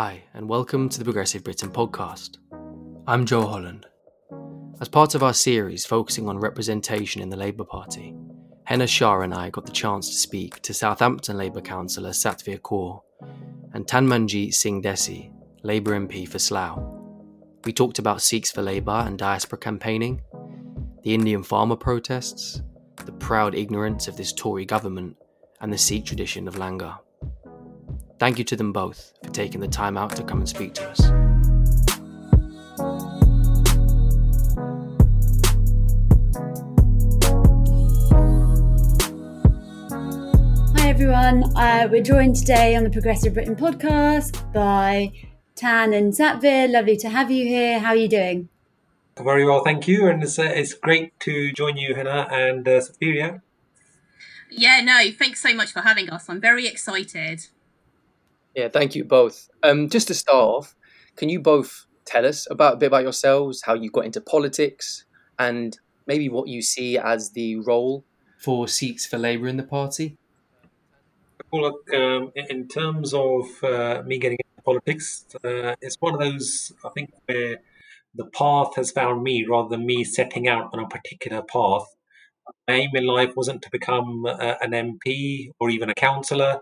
Hi, and welcome to the Progressive Britain podcast. I'm Joe Holland. As part of our series focusing on representation in the Labour Party, Henna Shah and I got the chance to speak to Southampton Labour councillor Satvir Kaur and Tanmanjeet Singh Dhesi, Labour MP for Slough. We talked about Sikhs for Labour and diaspora campaigning, the Indian farmer protests, the proud ignorance of this Tory government, and the Sikh tradition of Langar. Thank you to them both for taking the time out to come and speak to us. Hi everyone, uh, we're joined today on the Progressive Britain podcast by Tan and Satvir. Lovely to have you here. How are you doing? Very well, thank you, and it's, uh, it's great to join you, Henna and uh, Satvir. Yeah, no, thanks so much for having us. I'm very excited. Yeah, thank you both. Um, just to start off, can you both tell us about a bit about yourselves, how you got into politics, and maybe what you see as the role for Sikhs for Labour in the party? Well, look, um, in terms of uh, me getting into politics, uh, it's one of those, I think, where the path has found me rather than me setting out on a particular path. My aim in life wasn't to become uh, an MP or even a councillor,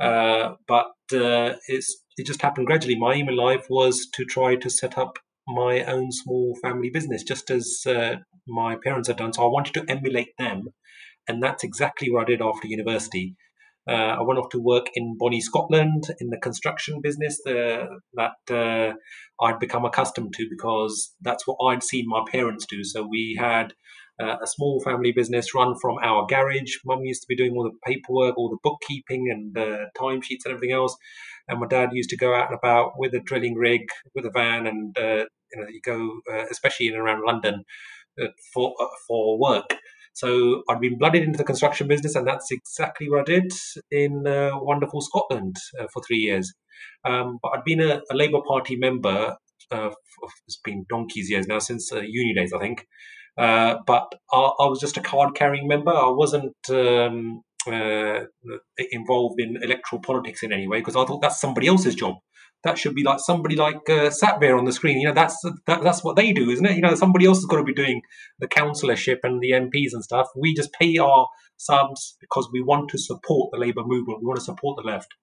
uh, but uh, it's, it just happened gradually. My aim in life was to try to set up my own small family business, just as uh, my parents had done. So I wanted to emulate them, and that's exactly what I did after university. Uh, I went off to work in Bonnie, Scotland, in the construction business uh, that I'd become accustomed to because that's what I'd seen my parents do. So we had uh, a small family business run from our garage. Mum used to be doing all the paperwork, all the bookkeeping, and uh, timesheets and everything else. And my dad used to go out and about with a drilling rig, with a van, and uh, you know, you go, especially in and around London, for for work. So I'd been blooded into the construction business, and that's exactly what I did in uh, wonderful Scotland uh, for three years. Um, but I'd been a, a Labour Party member. Uh, it's been donkey's years now since uh, uni days, I think. Uh, but I, I, was just a card-carrying member. I wasn't um, uh, involved in electoral politics in any way because I thought that's somebody else's job that should be like somebody like uh, Satvir on the screen. You know, that's that, that's what they do, isn't it? You know, somebody else has got to be doing the councillorship and the MPs and stuff. We just pay our subs because we want to support the Labour movement. We want to support the left.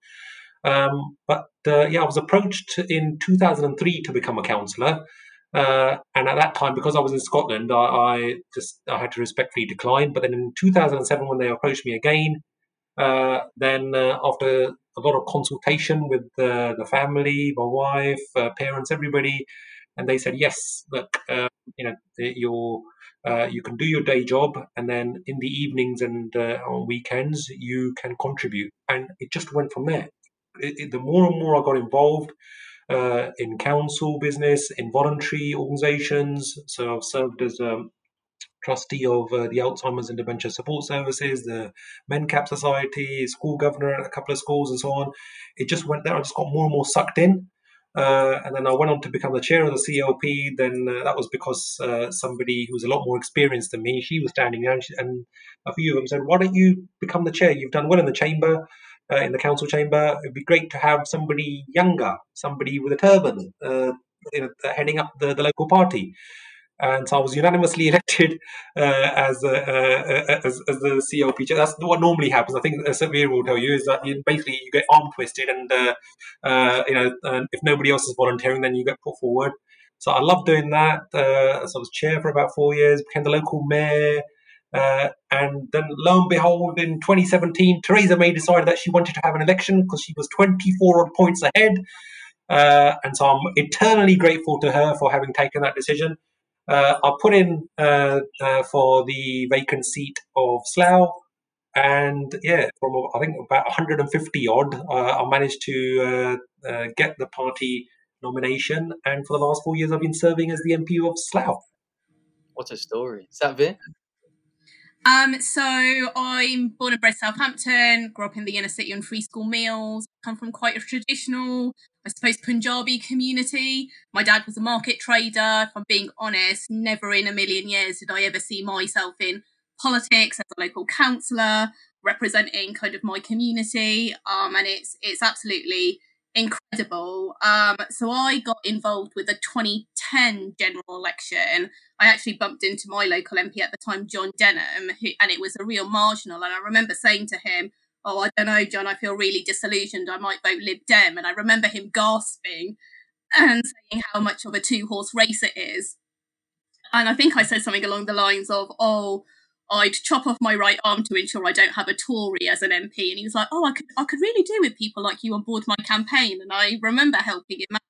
Um, but uh, yeah, I was approached in 2003 to become a councillor. Uh, and at that time, because I was in Scotland, I, I, just I had to respectfully decline. But then in 2007, when they approached me again, uh, then uh, after a lot of consultation with the, the family, my wife, uh, parents, everybody, and they said yes. Look, uh, you know, you uh, you can do your day job, and then in the evenings and uh, on weekends you can contribute, and it just went from there. It, it, the more and more I got involved. Uh, in council business, in voluntary organizations. So I've served as a trustee of uh, the Alzheimer's and Dementia Support Services, the MenCap Society, school governor at a couple of schools, and so on. It just went there. I just got more and more sucked in. Uh, and then I went on to become the chair of the CLP. Then uh, that was because uh, somebody who was a lot more experienced than me, she was standing there, and, she, and, a few of them said, "Why don't you become the chair? You've done well in the chamber. Uh, in the council chamber. It'd be great to have somebody younger, somebody with a turban, uh, heading up the, the local party and so I was unanimously elected uh, as, uh, uh, as, as the CLP chair. That's what normally happens. I think Satvir will tell you is that you, basically you get arm twisted, and uh, uh, you know if nobody else is volunteering, then you get put forward. So I love doing that. Uh, so I was chair for about four years, became the local mayor. And then, lo and behold, in 2017, Theresa May decided that she wanted to have an election because she was 24 odd points ahead. and so I'm eternally grateful to her for having taken that decision uh, I put in uh, uh, for the vacant seat of Slough, and yeah, from I think about 150 odd, uh, I managed to uh, uh, get the party nomination. And for the last four years, I've been serving as the MP of Slough. What a story! Is Satvir? Um, so I'm born and bred Southampton, grew up in the inner city on free school meals, come from quite a traditional, I suppose, Punjabi community. My dad was a market trader. If I'm being honest, never in a million years did I ever see myself in politics as a local councillor, representing kind of my community. Um, and it's it's absolutely incredible. Um, so I got involved with the 2010 general election. I actually bumped into my local MP at the time, John Denham, who, and it was a real marginal. And I remember saying to him, "Oh, I don't know, John. I feel really disillusioned. I might vote Lib Dem." And I remember him gasping and saying how much of a two-horse race it is. And I think I said something along the lines of, "Oh." I'd chop off my right arm to ensure I don't have a Tory as an MP. And he was like, Oh, I could I could really do with people like you on board my campaign. And I remember helping him out.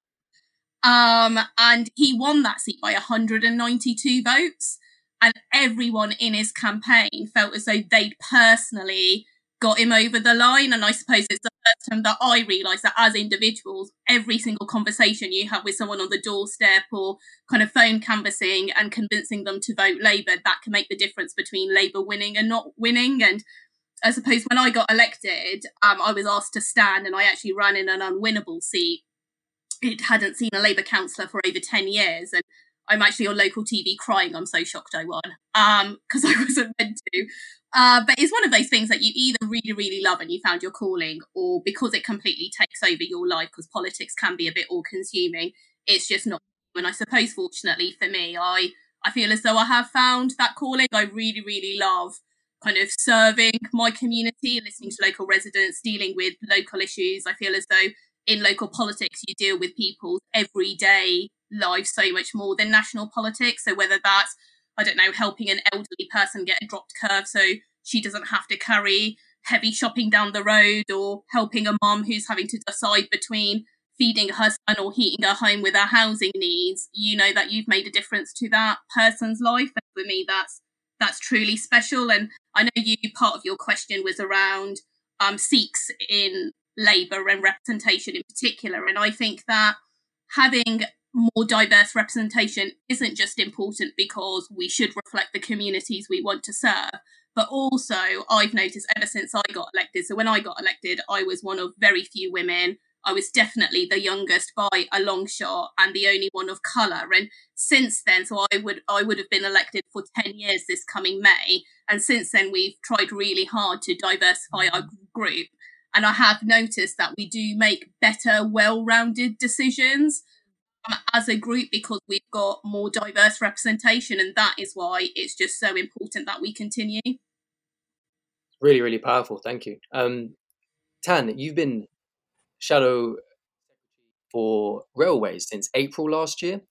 Um, and he won that seat by 192 votes. And everyone in his campaign felt as though they'd personally got him over the line. And I suppose it's first time that I realised that as individuals, every single conversation you have with someone on the doorstep or kind of phone canvassing and convincing them to vote Labour, that can make the difference between Labour winning and not winning. And I suppose when I got elected, um, I was asked to stand and I actually ran in an unwinnable seat. It hadn't seen a Labour councillor for over 10 years. And I'm actually on local TV crying. I'm so shocked I won because um, I wasn't meant to. Uh, but it's one of those things that you either really, really love and you found your calling, or because it completely takes over your life, because politics can be a bit all consuming, it's just not. And I suppose, fortunately for me, I, I feel as though I have found that calling. I really, really love kind of serving my community, listening to local residents, dealing with local issues. I feel as though in local politics, you deal with people's everyday lives so much more than national politics. So whether that's I don't know, helping an elderly person get a dropped curve so she doesn't have to carry heavy shopping down the road, or helping a mom who's having to decide between feeding her son or heating her home with her housing needs, you know that you've made a difference to that person's life. And for me, that's that's truly special. And I know you part of your question was around um, Sikhs in Labour and representation in particular. And I think that having more diverse representation isn't just important because we should reflect the communities we want to serve, but also I've noticed ever since I got elected. So when I got elected, I was one of very few women. I was definitely the youngest by a long shot and the only one of colour. And since then, so I would I would have been elected for 10 years this coming May. And since then we've tried really hard to diversify our group. And I have noticed that we do make better, well-rounded decisions as a group because we've got more diverse representation and that is why it's just so important that we continue. Really really powerful. Thank you. Um, tan you've been shadow for railways since april last year.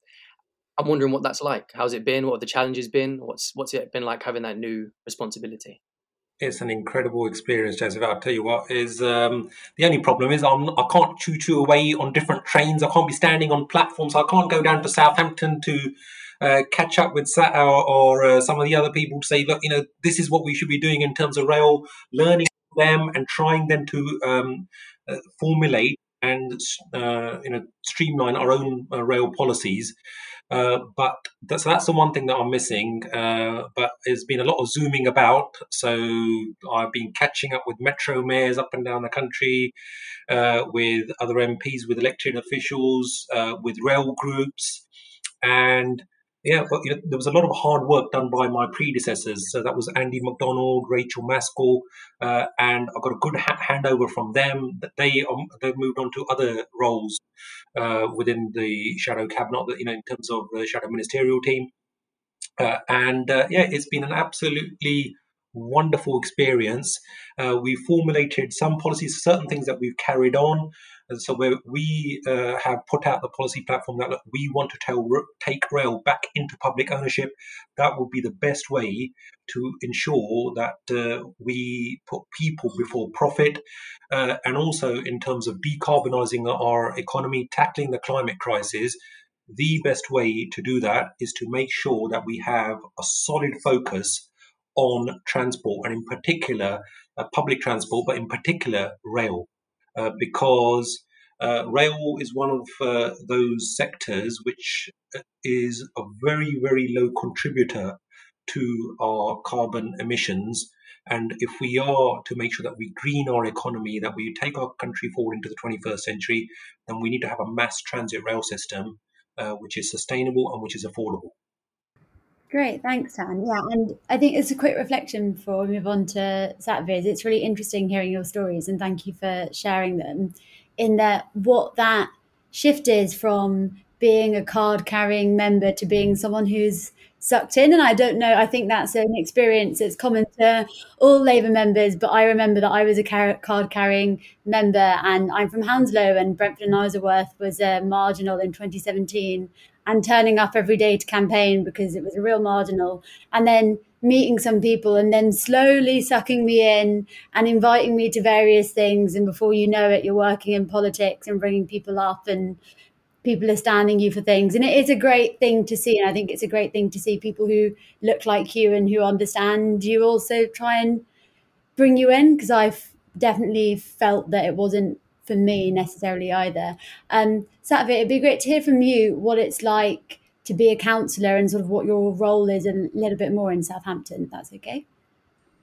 I'm wondering what that's like. How's it been? What have the challenges been? What's what's it been like having that new responsibility it's an incredible experience, Joseph. I'll tell you what is um, the only problem is I'm I can't choo choo away on different trains. I can't be standing on platforms. I can't go down to Southampton to uh, catch up with Sat or, or uh, some of the other people to say, look, you know, this is what we should be doing in terms of rail, learning them and trying them to um, uh, formulate and uh, you know streamline our own uh, rail policies. Uh, but that's, so that's the one thing that I'm missing. Uh, but there's been a lot of zooming about. So I've been catching up with metro mayors up and down the country, uh, with other MPs, with elected officials, uh, with rail groups, and Yeah, but you know, there was a lot of hard work done by my predecessors. So that was Andy McDonald, Rachael Maskell, uh, and I got a good ha- handover from them. That they um, they moved on to other roles uh, within the shadow cabinet, you know, in terms of the shadow ministerial team. Uh, and uh, yeah, it's been an absolutely wonderful experience. Uh, we formulated some policies, certain things that we've carried on. And so where we uh, have put out the policy platform that look, we want to tell, take rail back into public ownership. That would be the best way to ensure that uh, we put people before profit, uh, and also in terms of decarbonising our economy, tackling the climate crisis. The best way to do that is to make sure that we have a solid focus on transport, and in particular, uh, public transport, but in particular, rail, uh, because uh, rail is one of uh, those sectors which uh, is a very, very low contributor to our carbon emissions. And if we are to make sure that we green our economy, that we take our country forward into the 21st century, then we need to have a mass transit rail system uh, which is sustainable and which is affordable. Great, thanks, Tan. Yeah, and I think it's a quick reflection before we move on to Satvir. It's really interesting hearing your stories, and thank you for sharing them. In that, what that shift is from being a card carrying member to being someone who's sucked in. And I don't know, I think that's an experience that's common to all Labour members. But I remember that I was a card carrying member and I'm from Hounslow and Brentford and Isleworth was a marginal in 2017 and turning up every day to campaign because it was a real marginal. And then meeting some people and then slowly sucking me in and inviting me to various things. And before you know it, you're working in politics and bringing people up and people are standing you for things. And it is a great thing to see. And I think it's a great thing to see people who look like you and who understand you also try and bring you in because I've definitely felt that it wasn't for me necessarily either. Um, it'd be great to hear from you what it's like to be a councillor and sort of what your role is and a little bit more in Southampton, if that's okay.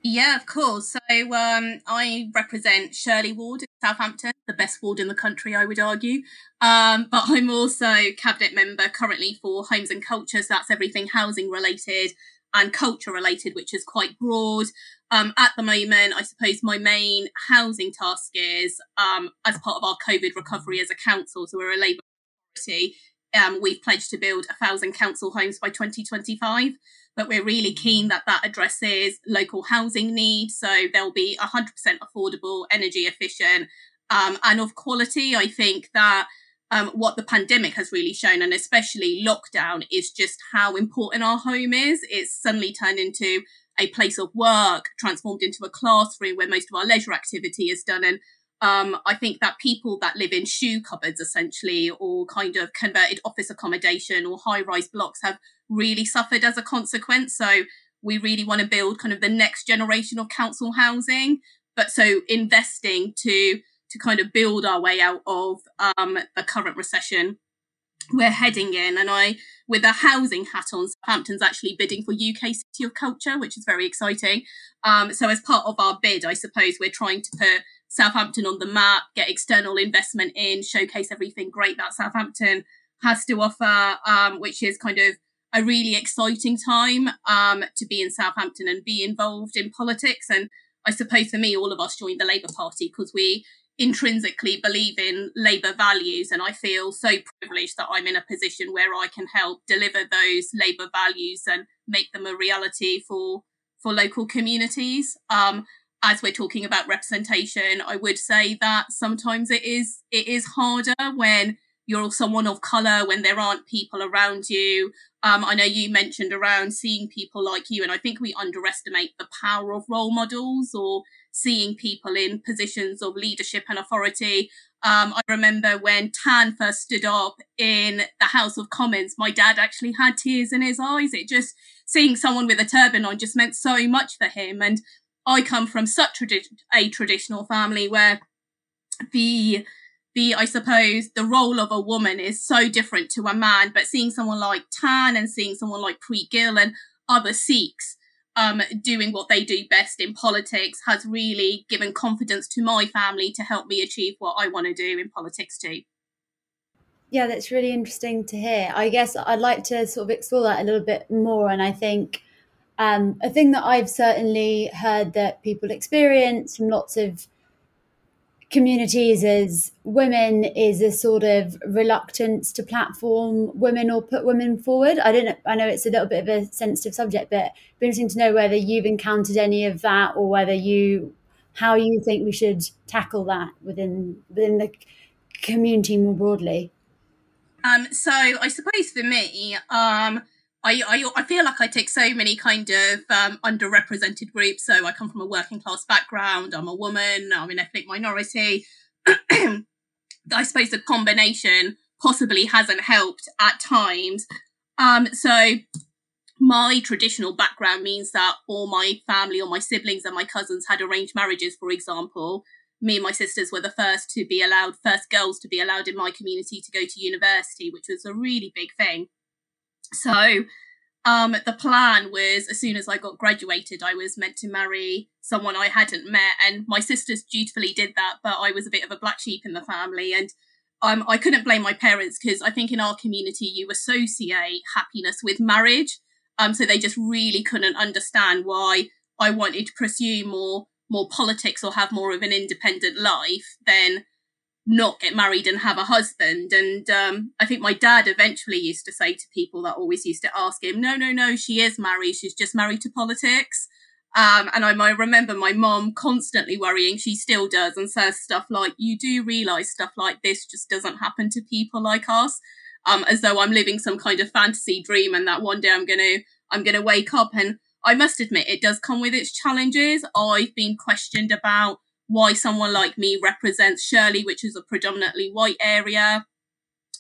Yeah, of course. So um, I represent Shirley Ward in Southampton, the best ward in the country, I would argue. Um, but I'm also cabinet member currently for Homes and Culture, so that's everything housing related and culture related, which is quite broad. Um, at the moment, I suppose my main housing task is um, as part of our COVID recovery as a council, so we're a Labour party. Um, we've pledged to build a thousand council homes by 2025, but we're really keen that that addresses local housing needs. So they'll be 100% affordable, energy efficient, um, and of quality. I think that um, what the pandemic has really shown, and especially lockdown, is just how important our home is. It's suddenly turned into a place of work, transformed into a classroom where most of our leisure activity is done. And um, I think that people that live in shoe cupboards, essentially, or kind of converted office accommodation or high rise blocks have really suffered as a consequence. So we really want to build kind of the next generation of council housing. But so investing to to kind of build our way out of um, the current recession we're heading in. And I, with a housing hat on, Southampton's actually bidding for UK City of Culture, which is very exciting. Um, so, as part of our bid, I suppose we're trying to put Southampton on the map, get external investment in, showcase everything great that Southampton has to offer, um, which is kind of a really exciting time um, to be in Southampton and be involved in politics. And I suppose for me, all of us joined the Labour Party because we intrinsically believe in Labour values. And I feel so privileged that I'm in a position where I can help deliver those Labour values and make them a reality for for local communities. Um, as we're talking about representation, I would say that sometimes it is it is harder when you're someone of color when there aren't people around you. Um, I know you mentioned around seeing people like you, and I think we underestimate the power of role models or seeing people in positions of leadership and authority. Um, I remember when Tan first stood up in the House of Commons, my dad actually had tears in his eyes. It just seeing someone with a turban on just meant so much for him. And I come from such a traditional family where the the I suppose the role of a woman is so different to a man. But seeing someone like Tan and seeing someone like Preet Gill and other Sikhs um, doing what they do best in politics has really given confidence to my family to help me achieve what I want to do in politics too. Yeah, that's really interesting to hear. I guess I'd like to sort of explore that a little bit more. And I think um, a thing that I've certainly heard that people experience from lots of communities as women is a sort of reluctance to platform women or put women forward. I don't know, I know it's a little bit of a sensitive subject, but it'd be interesting to know whether you've encountered any of that or whether you how you think we should tackle that within within the community more broadly. Um, so I suppose for me, um, I, I, I feel like I take so many kind of um, underrepresented groups. So I come from a working class background. I'm a woman. I'm an ethnic minority. I suppose the combination possibly hasn't helped at times. Um, so my traditional background means that all my family, or my siblings and my cousins had arranged marriages, for example. Me and my sisters were the first to be allowed, first girls to be allowed in my community to go to university, which was a really big thing. So um, the plan was as soon as I got graduated, I was meant to marry someone I hadn't met, and my sisters dutifully did that. But I was a bit of a black sheep in the family, and um, I couldn't blame my parents because I think in our community you associate happiness with marriage, um, so they just really couldn't understand why I wanted to pursue more more politics or have more of an independent life than not get married and have a husband. And um, I think my dad eventually used to say to people that always used to ask him, no, no, no, she is married. She's just married to politics. Um, and I, I remember my mom constantly worrying, she still does, and says stuff like, you do realize stuff like this just doesn't happen to people like us. Um, as though I'm living some kind of fantasy dream and that one day I'm going to, I'm going to wake up. And I must admit, it does come with its challenges. I've been questioned about why someone like me represents Shirley, which is a predominantly white area.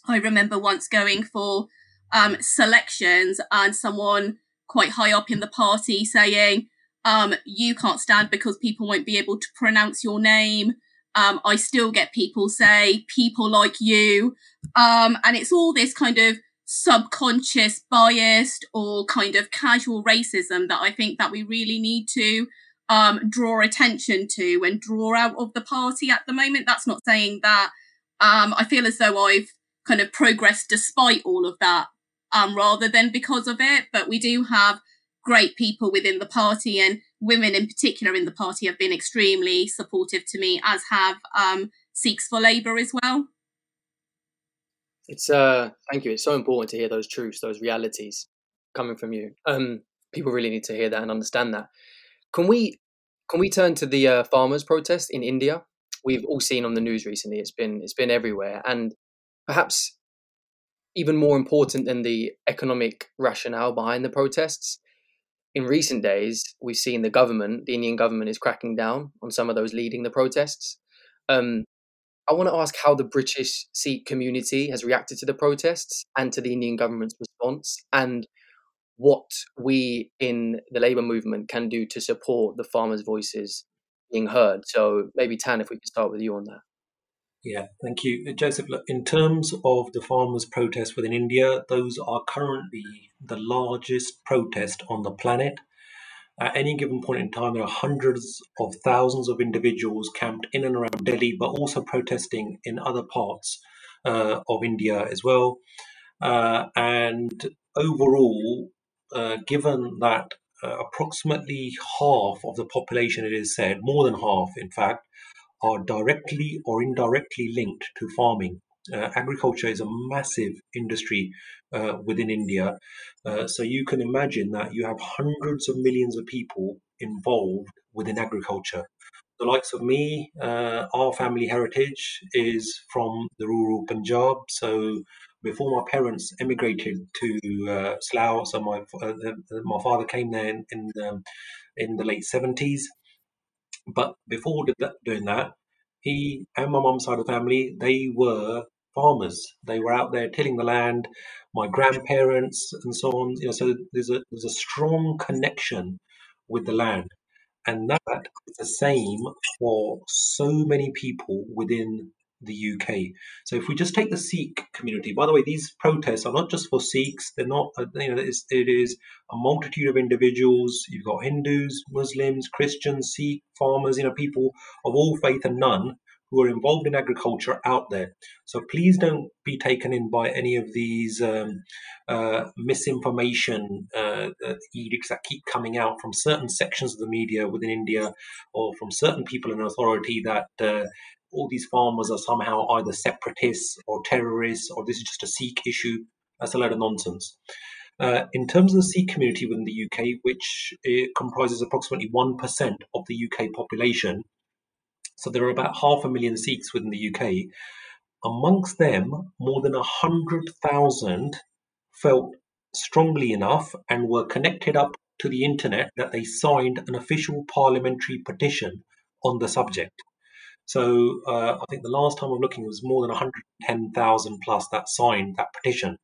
I remember once going for um, selections and someone quite high up in the party saying, um, you can't stand because people won't be able to pronounce your name. Um, I still get people say people like you. Um, and it's all this kind of subconscious biased or kind of casual racism that I think that we really need to um, draw attention to and draw out of the party at the moment. That's not saying that um, I feel as though I've kind of progressed despite all of that, um, rather than because of it. But we do have great people within the party, and women in particular in the party have been extremely supportive to me, as have um, Sikhs for Labour as well. It's uh, thank you. It's so important to hear those truths, those realities coming from you. Um, people really need to hear that and understand that. Can we can we turn to the uh, farmers' protest in India? We've all seen on the news recently. It's been it's been everywhere, and perhaps even more important than the economic rationale behind the protests. In recent days, we've seen the government, the Indian government, is cracking down on some of those leading the protests. Um, I want to ask how the British Sikh community has reacted to the protests and to the Indian government's response, and what we in the labour movement can do to support the farmers' voices being heard. So maybe Tan, if we could start with you on that. Yeah, thank you, uh, Joseph. Look, in terms of the farmers' protests within India, those are currently the largest protest on the planet. At any given point in time, there are hundreds of thousands of individuals camped in and around Delhi, but also protesting in other parts uh, of India as well. Uh, and overall, uh, given that uh, approximately half of the population, it is said, more than half, in fact, are directly or indirectly linked to farming. Uh, agriculture is a massive industry uh, within India. Uh, so you can imagine that you have hundreds of millions of people involved within agriculture. The likes of me, uh, our family heritage is from the rural Punjab. So before my parents emigrated to uh, Slough, so my uh, my father came there in in, um, in the late seventies. But before doing that, he and my mum's side of the family they were farmers. They were out there tilling the land. My grandparents and so on. You know, so there's a there's a strong connection with the land, and that is the same for so many people within the UK. So if we just take the Sikh community, by the way, these protests are not just for Sikhs. They're not, uh, you know, it's, it is a multitude of individuals. You've got Hindus, Muslims, Christians, Sikh farmers, you know, people of all faith and none who are involved in agriculture out there. So please don't be taken in by any of these um, uh, misinformation uh, uh, edicts that keep coming out from certain sections of the media within India or from certain people in authority that uh, all these farmers are somehow either separatists or terrorists or this is just a Sikh issue. That's a load of nonsense. Uh, in terms of the Sikh community within the UK, which uh, comprises approximately 1% of the UK population, so there are about half a million Sikhs within the UK. Amongst them, more than 100,000 felt strongly enough and were connected up to the internet that they signed an official parliamentary petition on the subject. So uh, I think the last time I'm looking, it was more than 110,000 plus that signed that petition,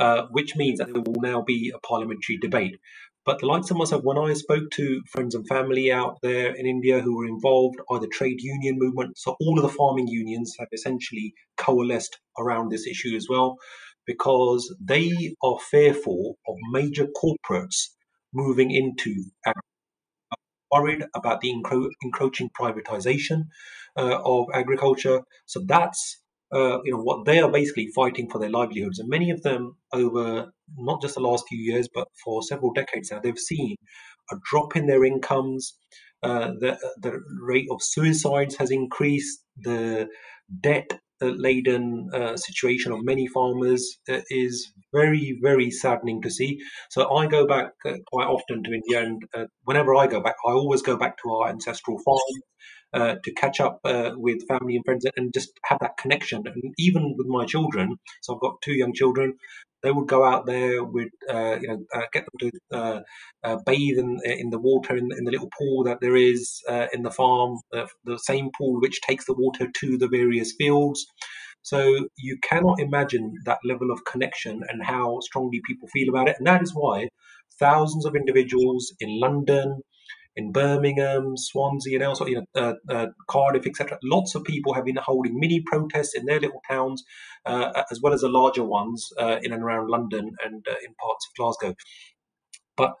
uh, which means that there will now be a parliamentary debate. But the likes of myself, when I spoke to friends and family out there in India who were involved, either trade union movement, so all of the farming unions have essentially coalesced around this issue as well, because they are fearful of major corporates moving into agriculture, worried about the encro- encroaching privatization of agriculture. So that's uh, you know what they are basically fighting for their livelihoods, and many of them over not just the last few years, but for several decades now, they've seen a drop in their incomes. Uh, the the rate of suicides has increased. The debt laden uh, situation of many farmers uh, is very, very saddening to see. So I go back uh, quite often to India, and uh, whenever I go back, I always go back to our ancestral farm uh, to catch up uh, with family and friends and just have that connection. And even with my children, so I've got two young children, they would go out there with uh, you know uh, get them to uh, uh bathe in, in the water in, in, the little pool that there is uh, in the farm, the same pool which takes the water to the various fields. So you cannot imagine that level of connection and how strongly people feel about it, and that is why thousands of individuals in London, in Birmingham, Swansea, and elsewhere, you know, uh, uh, Cardiff, etc. Lots of people have been holding mini protests in their little towns, uh, as well as the larger ones uh, in and around London and uh, in parts of Glasgow. But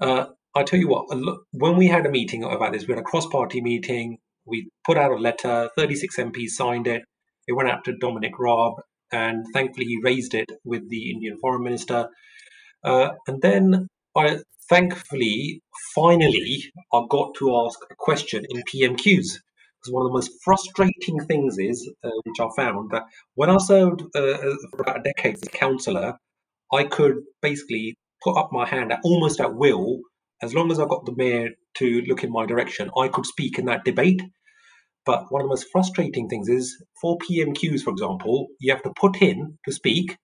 uh, I tell you what, when we had a meeting about this, we had a cross-party meeting. We put out a letter. 36 MPs signed it. It went out to Dominic Raab, and thankfully he raised it with the Indian Foreign Minister. and then I thankfully, finally, I got to ask a question in PMQs. Because one of the most frustrating things is, uh, which I found, that when I served uh, for about a decade as a councillor, I could basically put up my hand at almost at will. As long as I got the mayor to look in my direction, I could speak in that debate. But one of the most frustrating things is for PMQs, for example, you have to put in to speak,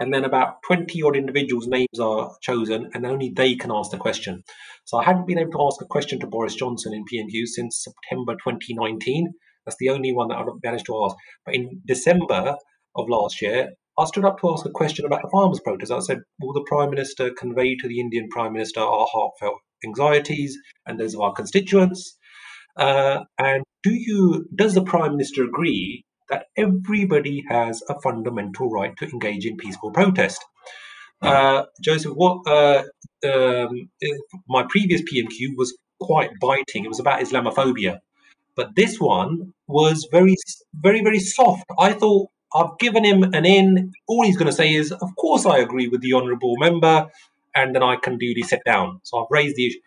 and then about 20 odd individuals' names are chosen, and only they can ask the question. So I hadn't been able to ask a question to Boris Johnson in PMQ since September 2019. That's the only one that I've managed to ask. But in December of last year, I stood up to ask a question about the farmers' protest. I said, Will the Prime Minister convey to the Indian Prime Minister our heartfelt anxieties and those of our constituents? Uh, and do you does the Prime Minister agree that everybody has a fundamental right to engage in peaceful protest. Uh, Joseph, what uh, um, my previous PMQ was quite biting. It was about Islamophobia, but this one was very, very, very soft. I thought I've given him an in. All he's going to say is, "Of course, I agree with the honourable member," and then I can duly sit down. So I've raised the issue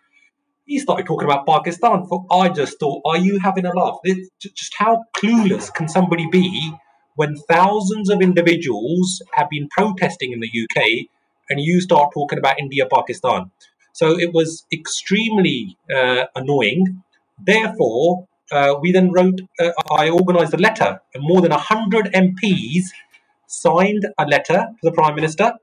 he started talking about Pakistan. I just thought, are you having a laugh? just how clueless can somebody be when thousands of individuals have been protesting in the UK, and you start talking about India, Pakistan? So it was extremely uh, annoying. Therefore, uh, we then wrote. Uh, I organised a letter, and more than hundred MPs signed a letter to the Prime Minister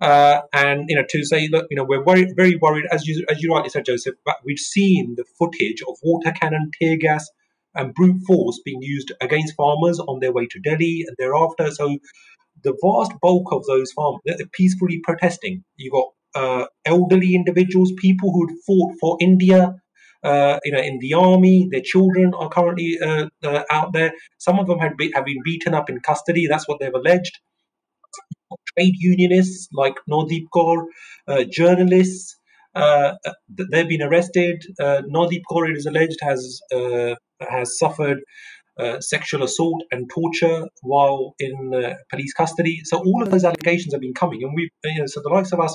uh, and you know to say look you know we're very very worried as you as you rightly said Joseph but we've seen the footage of water cannon tear gas and brute force being used against farmers on their way to Delhi and thereafter so the vast bulk of those farmers they're peacefully protesting you've got uh, elderly individuals people who had fought for India uh, you know, in the army, their children are currently uh, uh, out there. Some of them have, be- have been beaten up in custody. That's what they've alleged trade unionists like Nodeep Kaur, uh, journalists. Uh, they've been arrested. Uh, Nodeep Kaur, it is alleged, has uh, has suffered uh, sexual assault and torture while in uh, police custody. So all of those allegations have been coming, and we, you know, so the likes of us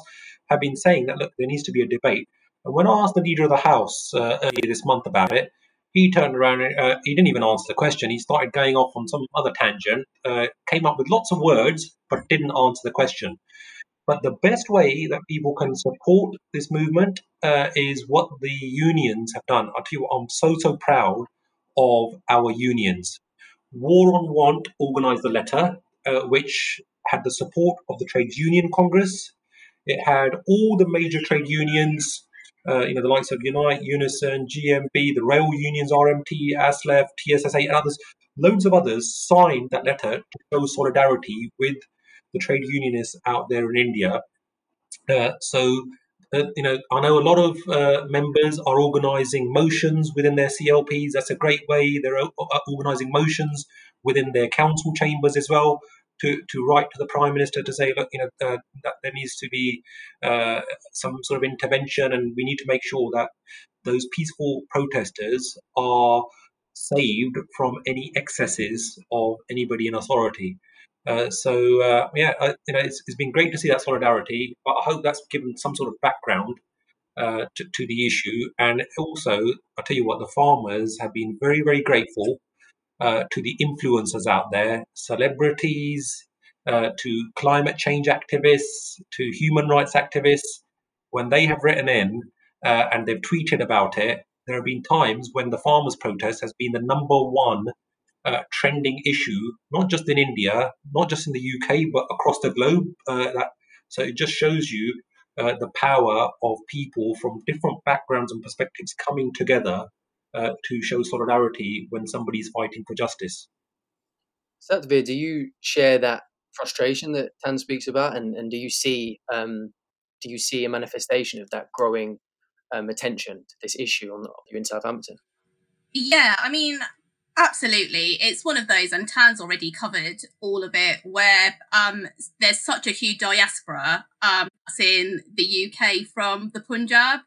have been saying that look, there needs to be a debate. And when I asked the leader of the House earlier this month about it, he turned around and uh, he didn't even answer the question. He started going off on some other tangent, uh, came up with lots of words, but didn't answer the question. But the best way that people can support this movement uh, is what the unions have done. I tell you I'm so, so proud of our unions. War on Want organized a letter uh, which had the support of the Trades Union Congress. It had all the major trade unions, uh, you know, the likes of Unite, Unison, GMB, the rail unions, RMT, ASLEF, TSSA, and others, loads of others signed that letter to show solidarity with the trade unionists out there in India. Uh, so uh, you know, I know a lot of uh, members are organising motions within their CLPs. That's a great way. They're organising motions within their council chambers as well to, to write to the prime minister to say, look, you know, uh, that there needs to be uh, some sort of intervention, and we need to make sure that those peaceful protesters are saved from any excesses of anybody in authority. Uh, so uh, yeah, uh, you know, it's, it's been great to see that solidarity, but I hope that's given some sort of background uh, to, to, the issue. And also, I tell you what, the farmers have been very, very grateful uh, to the influencers out there, celebrities, uh, to climate change activists, to human rights activists. When they have written in and they've tweeted about it, there have been times when the farmers' protest has been the number one uh, trending issue, not just in India, not just in the UK, but across the globe. Uh, that, so it just shows you uh, the power of people from different backgrounds and perspectives coming together uh, to show solidarity when somebody's fighting for justice. Satvir, do you share that frustration that Tan speaks about, and, and do you see um, do you see a manifestation of that growing um, attention to this issue on you in Southampton? Yeah, I mean, Absolutely. It's one of those, and Tan's already covered all of it, where um, there's such a huge diaspora um, in the UK from the Punjab.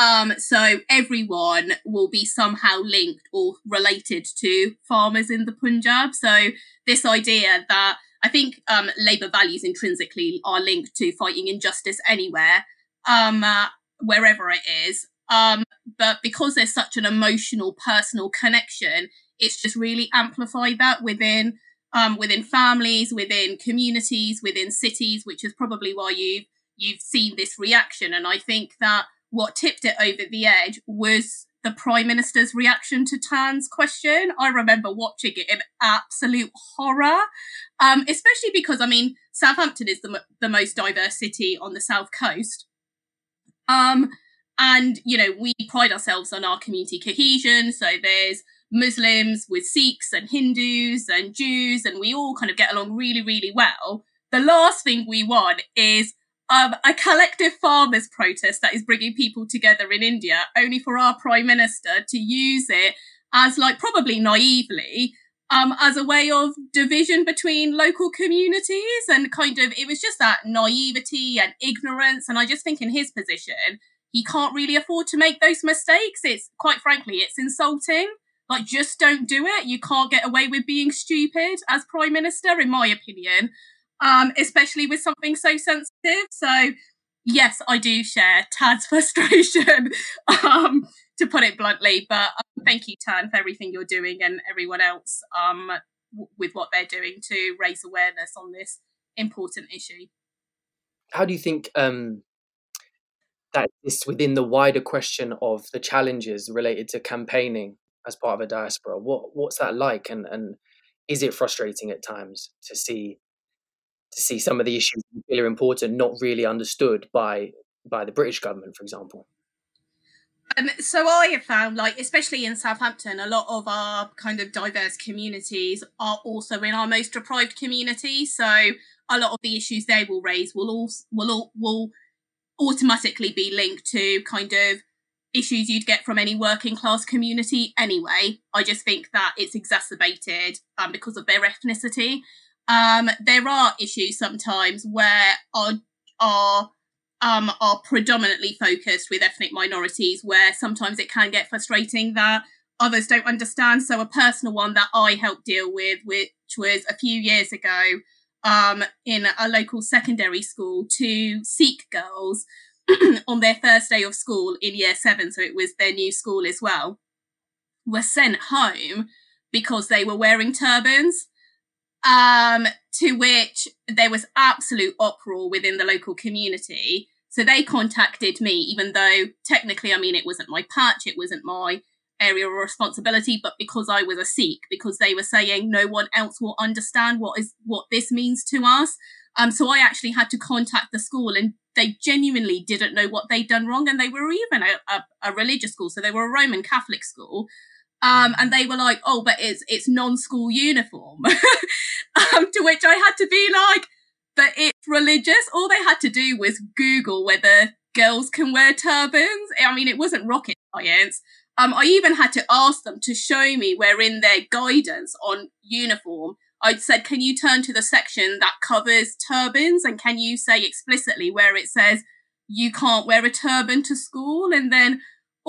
Um, so everyone will be somehow linked or related to farmers in the Punjab. So this idea that I think um, Labour values intrinsically are linked to fighting injustice anywhere, um, uh, wherever it is. Um, but because there's such an emotional, personal connection, it's just really amplified that within um, within families, within communities, within cities, which is probably why you've you've seen this reaction. And I think that what tipped it over the edge was the prime minister's reaction to Tan's question. I remember watching it in absolute horror, um, especially because I mean Southampton is the the most diverse city on the south coast. Um, and you know we pride ourselves on our community cohesion. So there's Muslims with Sikhs and Hindus and Jews, and we all kind of get along really, really well. The last thing we want is um, a collective farmers protest that is bringing people together in India, only for our prime minister to use it as, like, probably naively, um, as a way of division between local communities. And kind of, it was just that naivety and ignorance. And I just think in his position, he can't really afford to make those mistakes. It's quite frankly, it's insulting. Like, just don't do it. You can't get away with being stupid as prime minister, in my opinion. Um, especially with something so sensitive. So, yes, I do share Tan's frustration, um, to put it bluntly. But um, thank you, Tad, for everything you're doing and everyone else um, w- with what they're doing to raise awareness on this important issue. How do you think um, that is within the wider question of the challenges related to campaigning as part of a diaspora. What what's that like, and and is it frustrating at times to see to see some of the issues you feel are important not really understood by by the British government, for example? Um, so I have found, like, especially in Southampton, a lot of our kind of diverse communities are also in our most deprived community. So a lot of the issues they will raise will all will all, will automatically be linked to kind of issues you'd get from any working class community anyway. I just think that it's exacerbated um, because of their ethnicity. Um, there are issues sometimes where are are um, are predominantly focused with ethnic minorities, where sometimes it can get frustrating that others don't understand. So a personal one that I helped deal with, which was a few years ago, um, in a local secondary school, two Sikh girls on their first day of school in year seven, so it was their new school as well, were sent home because they were wearing turbans. Um, to which there was absolute uproar within the local community. So they contacted me, even though technically, I mean, it wasn't my patch, it wasn't my area of responsibility, but because I was a Sikh, because they were saying no one else will understand what is what this means to us. Um, so I actually had to contact the school, and they genuinely didn't know what they'd done wrong, and they were even a, a, a religious school, so they were a Roman Catholic school. Um, and they were like, "Oh, but it's it's non-school uniform," um, to which I had to be like, "But it's religious." All they had to do was Google whether girls can wear turbans. I mean, it wasn't rocket science. Um, I even had to ask them to show me where in their guidance on uniform I said, can you turn to the section that covers turbans and can you say explicitly where it says you can't wear a turban to school? And then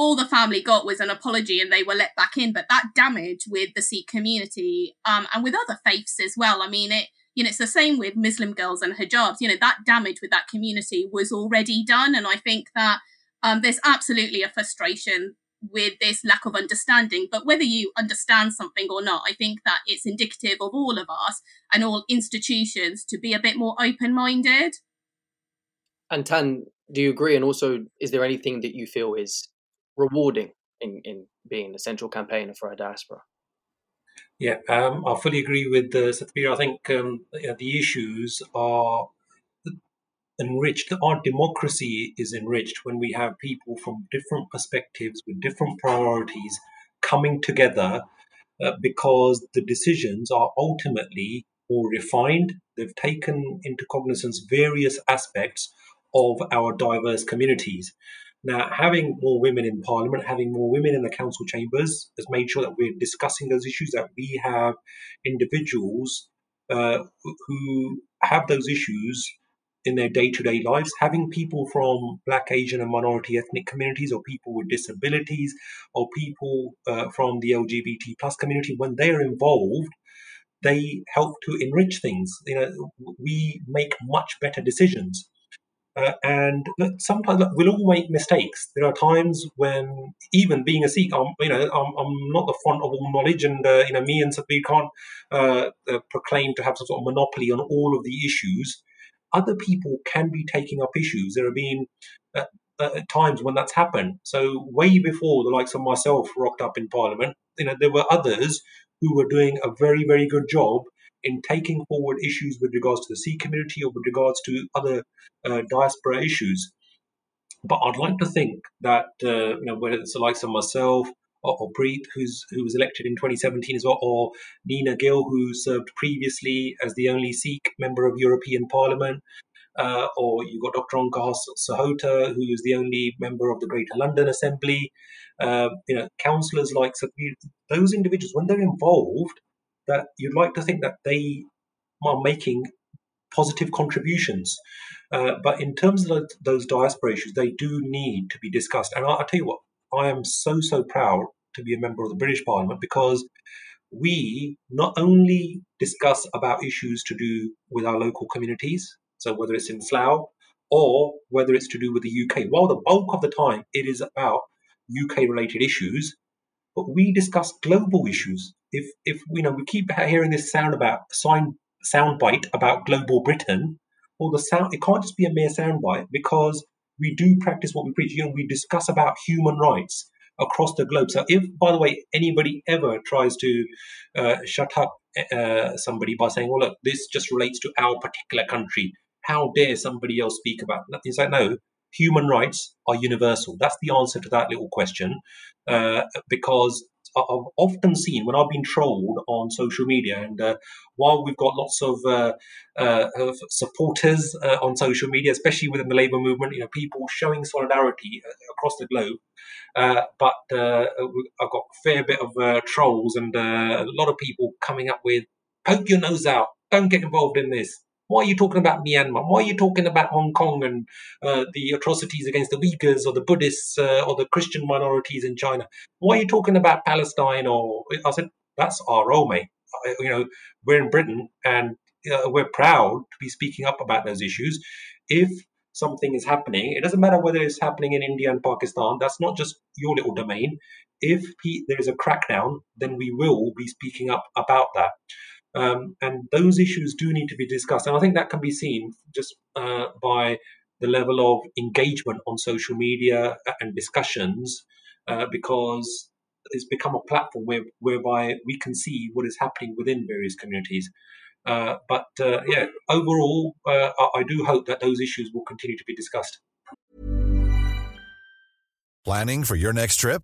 all the family got was an apology and they were let back in. But that damage with the Sikh community um, and with other faiths as well. I mean, it you know, it's the same with Muslim girls and hijabs. You know, that damage with that community was already done. And I think that um, there's absolutely a frustration with this lack of understanding. But whether you understand something or not, I think that it's indicative of all of us and all institutions to be a bit more open minded. And Tan, do you agree? And also, is there anything that you feel is rewarding in, in being a central campaigner for our diaspora? Yeah, um, I fully agree with uh, Satvir. I think um, the issues are enriched. Our democracy is enriched when we have people from different perspectives with different priorities coming together uh, because the decisions are ultimately more refined. They've taken into cognizance various aspects of our diverse communities. Now, having more women in Parliament, having more women in the council chambers has made sure that we're discussing those issues, that we have individuals uh, who have those issues in their day-to-day lives. Having people from black asian and minority ethnic communities or people with disabilities or people uh, from the lgbt plus community when they're involved they help to enrich things. You know we make much better decisions uh, and look, sometimes look, we'll all make mistakes. There are times when, even being a Sikh, I'm, you know, I'm, I'm not the font of all knowledge, and uh, you know, me and Sabi can't uh, uh, proclaim to have some sort of monopoly on all of the issues other people can be taking up issues. There have been uh, uh, times when that's happened. So way before the likes of myself rocked up in Parliament, you know, there were others who were doing a very, very good job in taking forward issues with regards to the Sikh community or with regards to other uh, diaspora issues. But I'd like to think that uh, you know whether it's the likes of myself or, or Preet, who's who was elected in 2017 as well, or Neena Gill, who served previously as the only Sikh member of European Parliament, uh, or you've got Dr. Onkar Sahota, who is the only member of the Greater London Assembly. Uh, you know, councillors like those individuals, when they're involved, that you'd like to think that they are making positive contributions. Uh, but in terms of those diaspora issues, they do need to be discussed. And I'll, I'll tell you what, I am so, so proud to be a member of the British Parliament because we not only discuss about issues to do with our local communities, so whether it's in Slough or whether it's to do with the UK, while the bulk of the time it is about UK related issues, but we discuss global issues. If if you know we keep hearing this sound about sound soundbite about global Britain, well the sound it can't just be a mere soundbite because we do practice what we preach. You know, we discuss about human rights across the globe. So, if, by the way, anybody ever tries to uh, shut up uh, somebody by saying, "Well, look, this just relates to our particular country," how dare somebody else speak about? It? It's like no, human rights are universal. That's the answer to that little question, uh, because I've often seen when I've been trolled on social media, and uh, while we've got lots of, uh, uh, of supporters uh, on social media, especially within the Labour movement, you know, people showing solidarity uh, across the globe. Uh, but I've got a fair bit of trolls and a lot of people coming up with "poke your nose out, don't get involved in this." Why are you talking about Myanmar? Why are you talking about Hong Kong and uh, the atrocities against the Uyghurs or the Buddhists uh, or the Christian minorities in China? Why are you talking about Palestine? Or I said, that's our role, mate. You know, we're in Britain and uh, we're proud to be speaking up about those issues. If something is happening, it doesn't matter whether it's happening in India and Pakistan. That's not just your little domain. If he, there is a crackdown, then we will be speaking up about that. Um, and those issues do need to be discussed. And I think that can be seen just uh, by the level of engagement on social media and discussions, uh, because it's become a platform where, whereby we can see what is happening within various communities. Uh, but uh, yeah, overall, uh, I do hope that those issues will continue to be discussed. Planning for your next trip?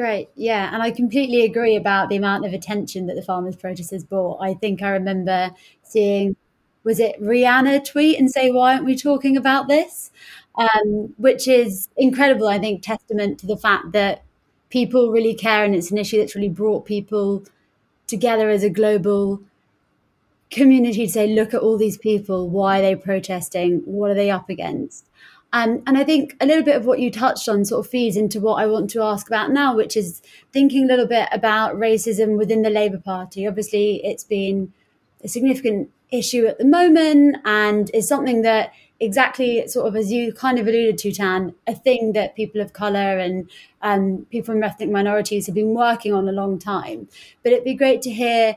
Great, yeah, and I completely agree about the amount of attention that the farmers' protest has brought. I think I remember seeing, was it Rihanna tweet and say, "Why aren't we talking about this?" Um, which is incredible. I think testament to the fact that people really care, and it's an issue that's really brought people together as a global community to say, "Look at all these people. Why are they protesting? What are they up against?" Um, and I think a little bit of what you touched on sort of feeds into what I want to ask about now, which is thinking a little bit about racism within the Labour Party. Obviously, it's been a significant issue at the moment and is something that exactly sort of as you kind of alluded to Tan a thing that people of color and um, people from ethnic minorities have been working on a long time but it'd be great to hear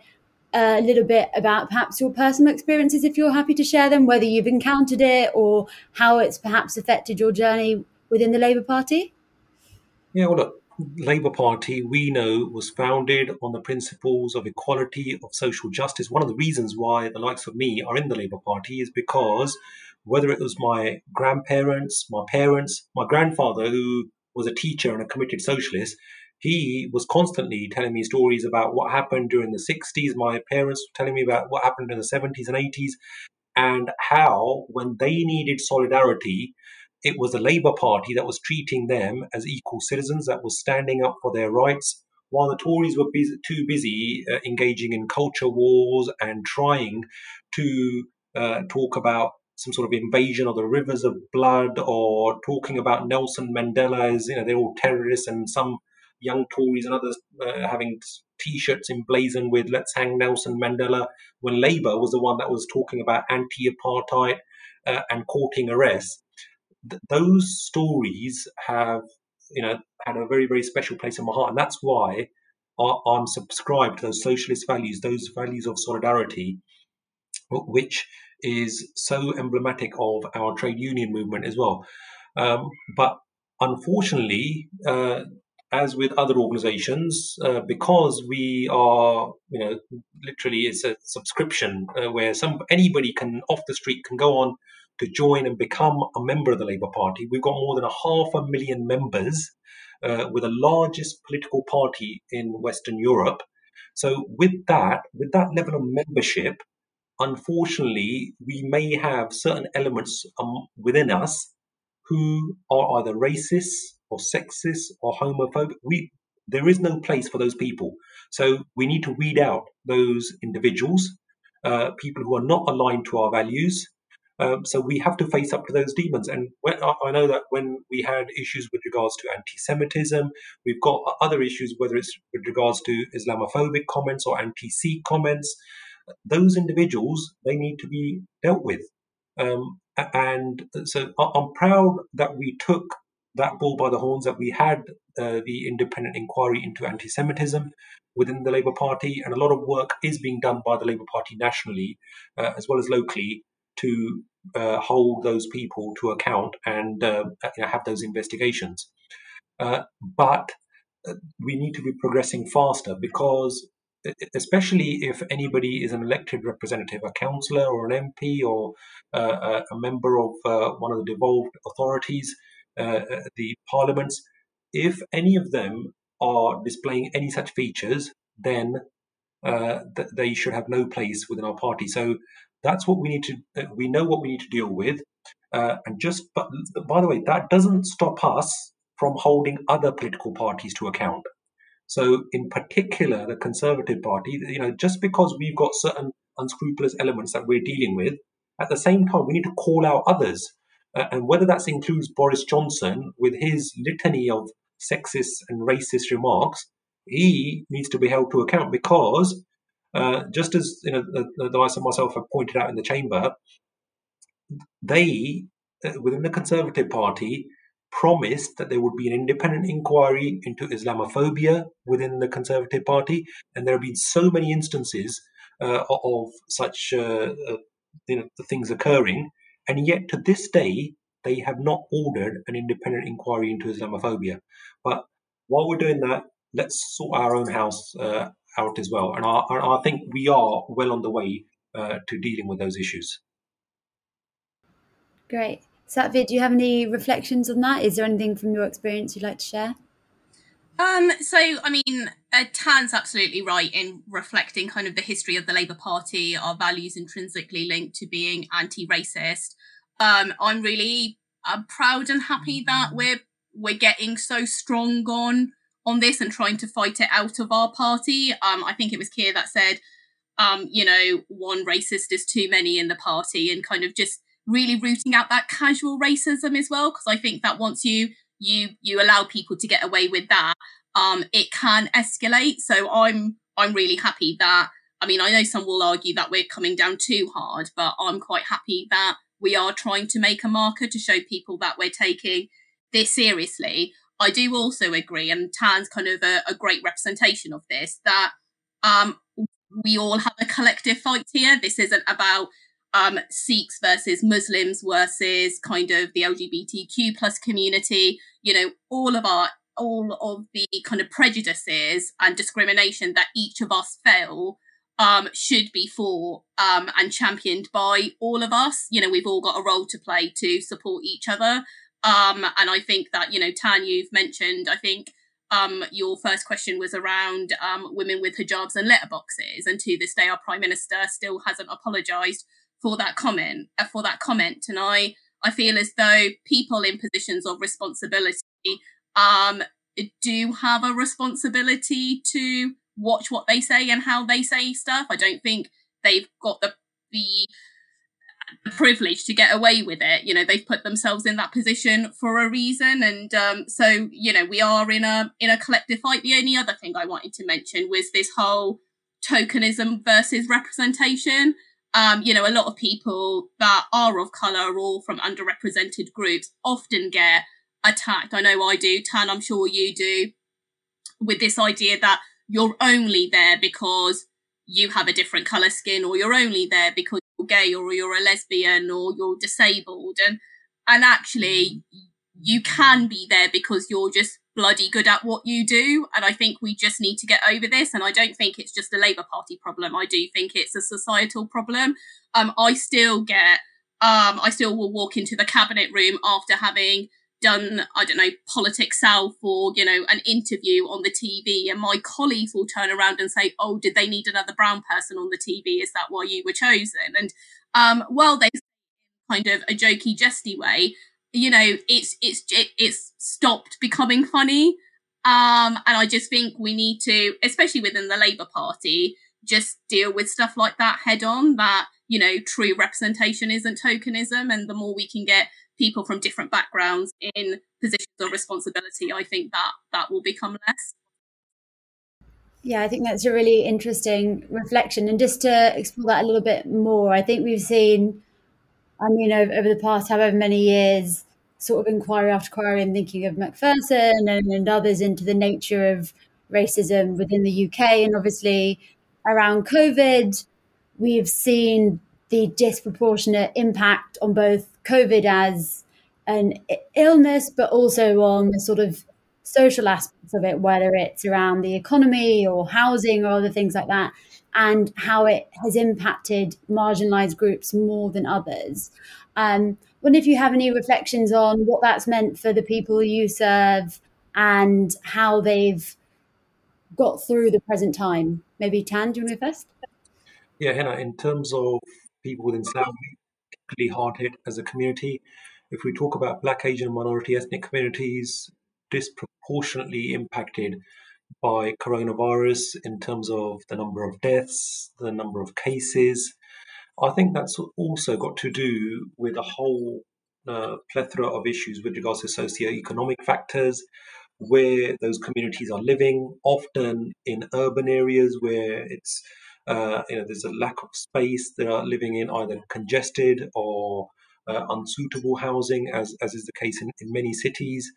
a little bit about perhaps your personal experiences if you're happy to share them, whether you've encountered it or how it's perhaps affected your journey within the Labour Party? Yeah, well, look, Labour Party, we know, was founded on the principles of equality, of social justice. One of the reasons why the likes of me are in the Labour Party is because whether it was my grandparents, my parents, my grandfather, who was a teacher and a committed socialist, he was constantly telling me stories about what happened during the 60s. My parents were telling me about what happened in the 70s and 80s, and how, when they needed solidarity, it was the Labour Party that was treating them as equal citizens, that was standing up for their rights, while the Tories were busy, too busy uh, engaging in culture wars and trying to uh, talk about some sort of invasion of the rivers of blood or talking about Nelson Mandela as, you know, they're all terrorists and some young Tories and others uh, having T-shirts emblazoned with "Let's hang Nelson Mandela," when Labour was the one that was talking about anti-apartheid uh, and courting arrest. Th- those stories have, you know, had a very very special place in my heart, and that's why I- I'm subscribed to those socialist values, those values of solidarity, which is so emblematic of our trade union movement as well. Um, but unfortunately, uh, as with other organizations, uh, because we are, you know, literally it's a subscription uh, where some anybody can off the street can go on to join and become a member of the Labour Party. We've got more than a half a million members. Uh, we're the largest political party in Western Europe. So with that, with that level of membership, unfortunately, we may have certain elements um, within us who are either racist or sexist or homophobic. We there is no place for those people. So we need to weed out those individuals, uh, people who are not aligned to our values. Um, so we have to face up to those demons. And when, I know that when we had issues with regards to anti-Semitism, we've got other issues, whether it's with regards to Islamophobic comments or anti-Sikh comments. Those individuals they need to be dealt with. Um, and so I'm proud that we took that bull by the horns that we had uh, the independent inquiry into anti Semitism within the Labour Party, and a lot of work is being done by the Labour Party nationally uh, as well as locally to uh, hold those people to account and uh, you know, have those investigations. Uh, but uh, we need to be progressing faster because especially if anybody is an elected representative, a councillor or an MP or a member of one of the devolved authorities, the parliaments, if any of them are displaying any such features, then uh, th- they should have no place within our party. So that's what we need to. Uh, we know what we need to deal with, uh, and just. But by the way, that doesn't stop us from holding other political parties to account. So, in particular, the Conservative Party, you know, just because we've got certain unscrupulous elements that we're dealing with, at the same time, we need to call out others. Uh, and whether that includes Boris Johnson with his litany of sexist and racist remarks, he needs to be held to account because, uh, just as you know, the, the, I myself have pointed out in the chamber, they uh, within the Conservative Party promised that there would be an independent inquiry into Islamophobia within the Conservative Party, and there have been so many instances uh, of such uh, uh, you know things occurring, and yet to this day they have not ordered an independent inquiry into Islamophobia. But while we're doing that, let's sort our own house uh, out as well. And I, I, think we are well on the way uh, to dealing with those issues. Great. Satvir, do you have any reflections on that? Is there anything from your experience you'd like to share? Um, so I mean, uh, Tan's absolutely right in reflecting kind of the history of the Labour Party, our values intrinsically linked to being anti-racist. Um, I'm really uh, proud and happy that we're we're getting so strong on on this and trying to fight it out of our party. Um, I think it was Keir that said, um, you know, one racist is too many in the party, and kind of just really rooting out that casual racism as well. Because I think that once you you you allow people to get away with that, um, it can escalate. So I'm I'm really happy that. I mean, I know some will argue that we're coming down too hard, but I'm quite happy that we are trying to make a marker to show people that we're taking this seriously. I do also agree, and Tan's kind of a, a great representation of this, that um, we all have a collective fight here. This isn't about um, Sikhs versus Muslims versus kind of the LGBTQ plus community. You know, all of our all of the kind of prejudices and discrimination that each of us feel um, should be fought um, and championed by all of us. You know, we've all got a role to play to support each other. Um, and I think that, you know, Tan, you've mentioned, I think um, your first question was around um, women with hijabs and letterboxes. And to this day, our Prime Minister still hasn't apologised for that comment, uh, for that comment. And I, I feel as though people in positions of responsibility um, do have a responsibility to watch what they say and how they say stuff. I don't think they've got the the privilege to get away with it. You know, they've put themselves in that position for a reason, and um, so you know we are in a in a collective fight. The only other thing I wanted to mention was this whole tokenism versus representation. Um, you know, a lot of people that are of color or from underrepresented groups often get attacked. I know I do, Tan. I'm sure you do, with this idea that you're only there because you have a different color skin or you're only there because you're gay or you're a lesbian or you're disabled and and actually you can be there because you're just bloody good at what you do and i think we just need to get over this and i don't think it's just a labour party problem i do think it's a societal problem um i still get um i still will walk into the cabinet room after having done, I don't know, Politics South or, you know, an interview on the TV and my colleagues will turn around and say, oh, did they need another brown person on the TV? Is that why you were chosen? And um, well, they kind of a jokey, jesty way, you know, it's, it's, it's stopped becoming funny. Um, and I just think we need to, especially within the Labour Party, just deal with stuff like that head on that, you know, true representation isn't tokenism. And the more we can get people from different backgrounds in positions of responsibility, I think that that will become less. Yeah, I think that's a really interesting reflection. And just to explore that a little bit more, I think we've seen, I mean, over, over the past however many years, sort of inquiry after inquiry and thinking of Macpherson and, and others into the nature of racism within the UK. And obviously, around COVID, we've seen the disproportionate impact on both COVID as an illness, but also on the sort of social aspects of it, whether it's around the economy or housing or other things like that, and how it has impacted marginalized groups more than others. Um, wonder if you have any reflections on what that's meant for the people you serve and how they've got through the present time. Maybe Tan, do you want to go first? Yeah, Henna, in terms of people within Slough, particularly hard hit as a community. If we talk about Black, Asian, minority ethnic communities, disproportionately impacted by coronavirus in terms of the number of deaths, the number of cases. I think that's also got to do with a whole uh, plethora of issues with regards to socio-economic factors, where those communities are living, often in urban areas where it's uh, you know there's a lack of space. They are living in either congested or uh, unsuitable housing, as as is the case in, in many cities.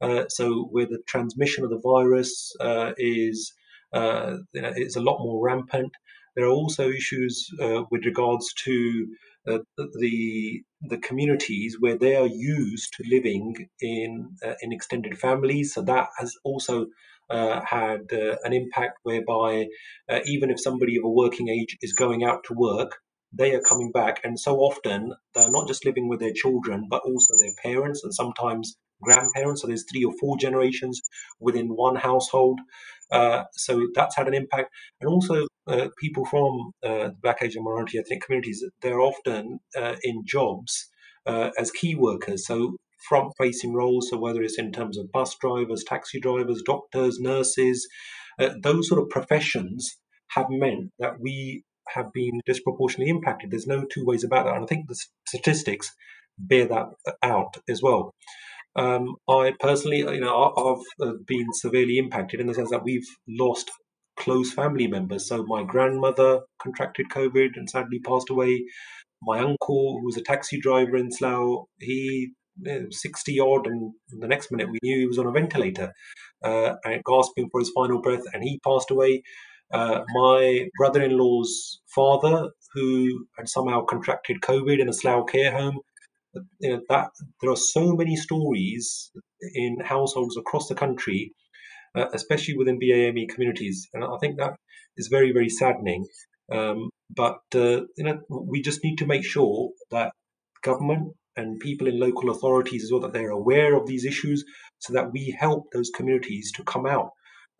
Uh, so where the transmission of the virus uh, is uh, you know, is a lot more rampant. There are also issues with regards to uh, the the communities where they are used to living in uh, in extended families. So that has also uh, had an impact whereby even if somebody of a working age is going out to work, they are coming back, and so often they're not just living with their children, but also their parents and sometimes grandparents. So there's three or four generations within one household. Uh, so that's had an impact. And also, uh, people from uh, Black, Asian, and minority ethnic communities, they're often uh, in jobs uh, as key workers. So front facing roles. So whether it's in terms of bus drivers, taxi drivers, doctors, nurses, uh, those sort of professions have meant that we have been disproportionately impacted. There's no two ways about that. And I think the statistics bear that out as well. Um, I personally, you know, I've uh, been severely impacted in the sense that we've lost close family members. So my grandmother contracted COVID and sadly passed away. My uncle, who was a taxi driver in Slough, he 60 odd, and the next minute we knew he was on a ventilator uh, and gasping for his final breath, and he passed away. Uh, my brother in law's father, who had somehow contracted COVID in a Slough care home, you know, that there are so many stories in households across the country, uh, especially within BAME communities, and I think that is very, very saddening. Um, but uh, you know, we just need to make sure that government and people in local authorities as well that they're aware of these issues so that we help those communities to come out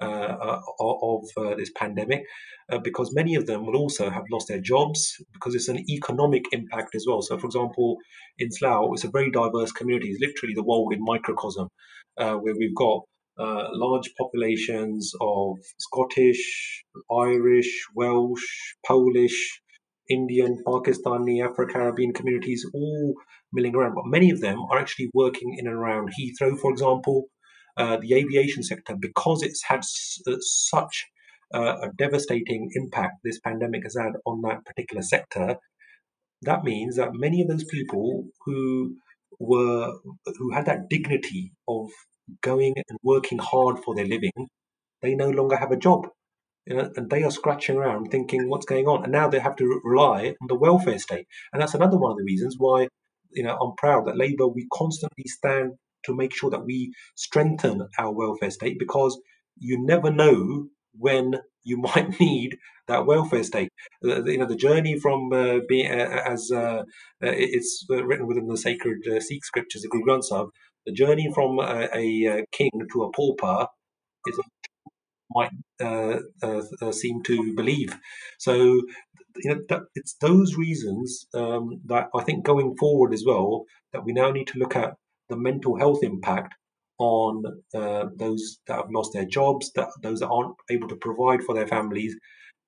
uh, uh of uh, this pandemic uh, because many of them will also have lost their jobs because it's an economic impact as well. So, for example, in Slough, it's a very diverse community. It's literally the world in microcosm uh, where we've got uh, large populations of Scottish, Irish, Welsh, Polish, Indian, Pakistani, Afro Caribbean communities all milling around, but many of them are actually working in and around Heathrow, for example. Uh, the aviation sector, because it's had s- uh, such uh, a devastating impact this pandemic has had on that particular sector, that means that many of those people who were who had that dignity of going and working hard for their living, they no longer have a job. You know, and they are scratching around thinking what's going on, and now they have to rely on the welfare state, and that's another one of the reasons why you know, I'm proud that Labour, we constantly stand to make sure that we strengthen our welfare state because you never know when you might need that welfare state. Uh, you know, the journey from uh, being uh, as uh, uh it's written within the sacred uh, Sikh scriptures, the Guru Granth Sahib, the journey from a, king to a pauper is might uh, uh, uh, seem to believe. So you know, that, it's those reasons um, that I think going forward as well that we now need to look at the mental health impact on uh, those that have lost their jobs, that those that aren't able to provide for their families,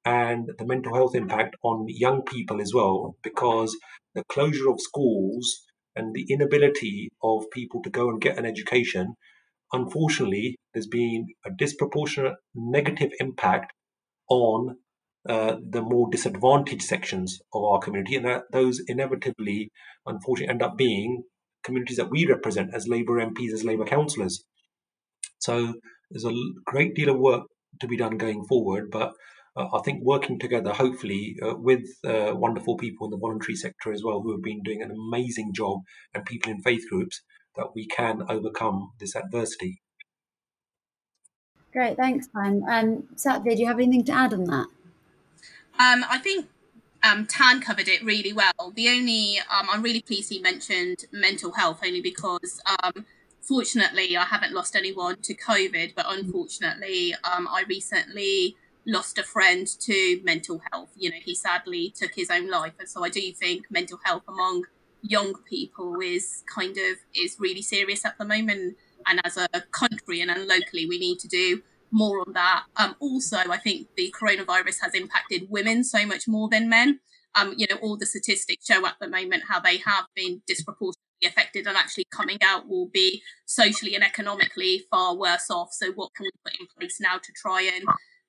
and the mental health impact on young people as well, because the closure of schools and the inability of people to go and get an education, unfortunately, there's been a disproportionate negative impact on uh, the more disadvantaged sections of our community, and that those inevitably, unfortunately, end up being communities that we represent as Labour MPs, as Labour councillors. So there's a great deal of work to be done going forward, but uh, I think working together, hopefully, uh, with uh, wonderful people in the voluntary sector as well, who have been doing an amazing job, and people in faith groups, that we can overcome this adversity. Great, thanks, Tan. Um, Satvir, do you have anything to add on that? Um, I think um, Tan covered it really well. The only um, I'm really pleased he mentioned mental health only because um, fortunately I haven't lost anyone to COVID, but unfortunately um, I recently lost a friend to mental health. You know, he sadly took his own life, and so I do think mental health among young people is kind of is really serious at the moment. And as a country and locally, we need to do more on that. Um, also, I think the coronavirus has impacted women so much more than men. Um, you know, all the statistics show at the moment how they have been disproportionately affected, and actually coming out will be socially and economically far worse off. So, what can we put in place now to try and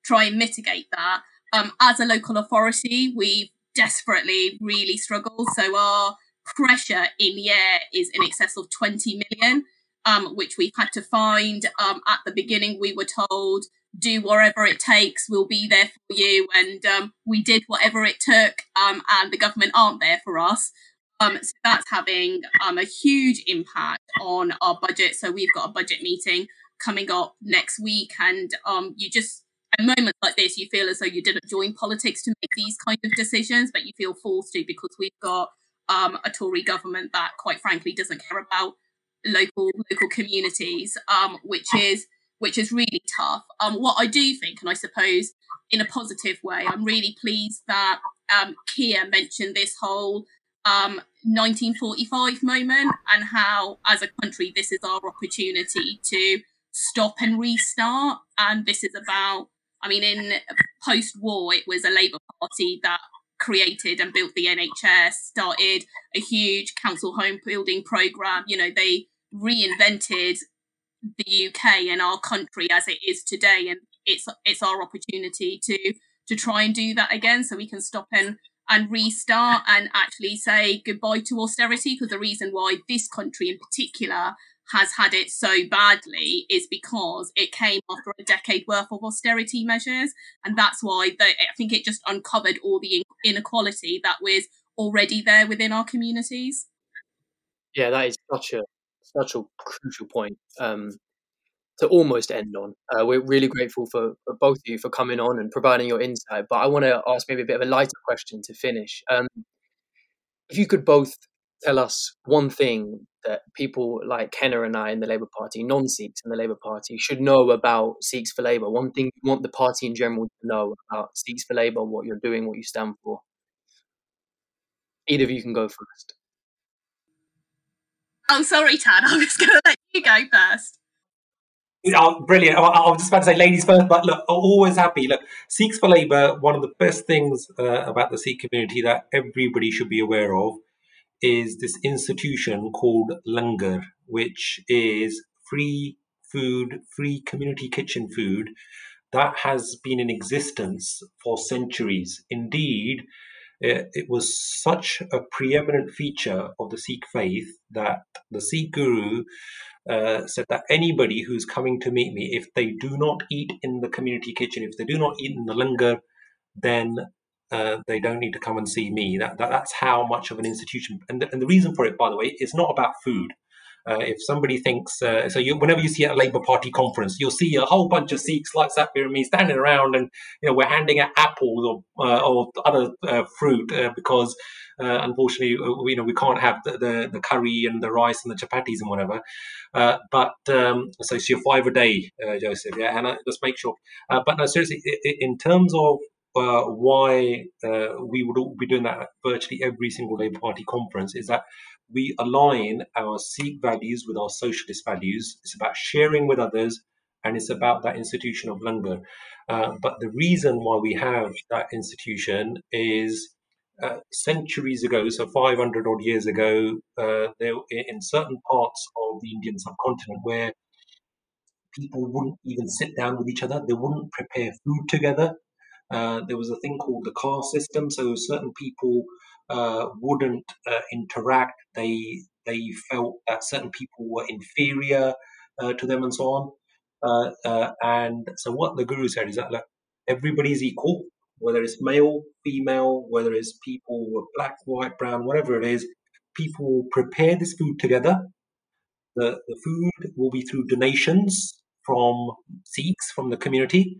try and mitigate that? Um, as a local authority, we desperately really struggle. So, our pressure in the air is in excess of 20 million um, which we've had to find. Um, at the beginning, we were told, do whatever it takes, we'll be there for you. And um, we did whatever it took, um, and the government aren't there for us. Um, so that's having um, a huge impact on our budget. So we've got a budget meeting coming up next week, and you just at moments like this, you feel as though you didn't join politics to make these kind of decisions, but you feel forced to because we've got a Tory government that, quite frankly, doesn't care about local local communities, um, which is which is really tough. Um, what I do think, and I suppose in a positive way, I'm really pleased that um, Keir mentioned this whole um, 1945 moment and how, as a country, this is our opportunity to stop and restart. And this is about, I mean, in post war, it was a Labour Party that created and built the NHS, started a huge council home building program. You know, they reinvented the UK and our country as it is today, and it's it's our opportunity to to try and do that again, so we can stop and and restart and actually say goodbye to austerity. Because the reason why this country in particular has had it so badly is because it came after a decade worth of austerity measures, and that's why I think it just uncovered all the inequality that was already there within our communities. Yeah, that is such a such a crucial point um, to almost end on. Uh, we're really grateful for, for, both of you for coming on and providing your insight. But I want to ask maybe a bit of a lighter question to finish. Um, if you could both tell us one thing that people like Henna and I in the Labour Party, non Sikhs in the Labour Party, should know about Sikhs for Labour, one thing you want the party in general to know about Sikhs for Labour, what you're doing, what you stand for. Either of you can go first. Oh, sorry, Tan. I was going to let you go first. Oh, brilliant. I, I, was just about to say ladies first, but look, always happy. Look, Sikhs for Labour, one of the best things uh, about the Sikh community that everybody should be aware of is this institution called Langar, which is free food, free community kitchen food that has been in existence for centuries. Indeed, it, it was such a preeminent feature of the Sikh faith that the Sikh guru uh, said that anybody who's coming to meet me, if they do not eat in the community kitchen, if they do not eat in the langar, then uh, they don't need to come and see me. That, that, that's how much of an institution. And the, and the reason for it, by the way, is not about food. Uh, if somebody thinks, uh, so you, whenever you see a Labour Party conference, you'll see a whole bunch of Sikhs like Satvir and me standing around, and you know we're handing out apples or uh, or other uh, fruit uh, because uh, unfortunately we, you know we can't have the, the, the curry and the rice and the chapatis and whatever. but um, so it's your five a day, Joseph. Yeah, and just make sure. but no, seriously, in terms of why we would be doing that virtually every single Labour Party conference is that we align our Sikh values with our socialist values. It's about sharing with others, and it's about that institution of langar. Uh, but the reason why we have that institution is uh, centuries ago, so 500 odd years ago, uh, there in certain parts of the Indian subcontinent where people wouldn't even sit down with each other, they wouldn't prepare food together. Uh, there was a thing called the caste system, so certain people uh, wouldn't uh, interact. They they felt that certain people were inferior uh, to them, and so on. Uh, and so, what the guru said is that like, everybody's equal, whether it's male, female, whether it's people with black, white, brown, whatever it is. People prepare this food together. The, the food will be through donations from Sikhs from the community.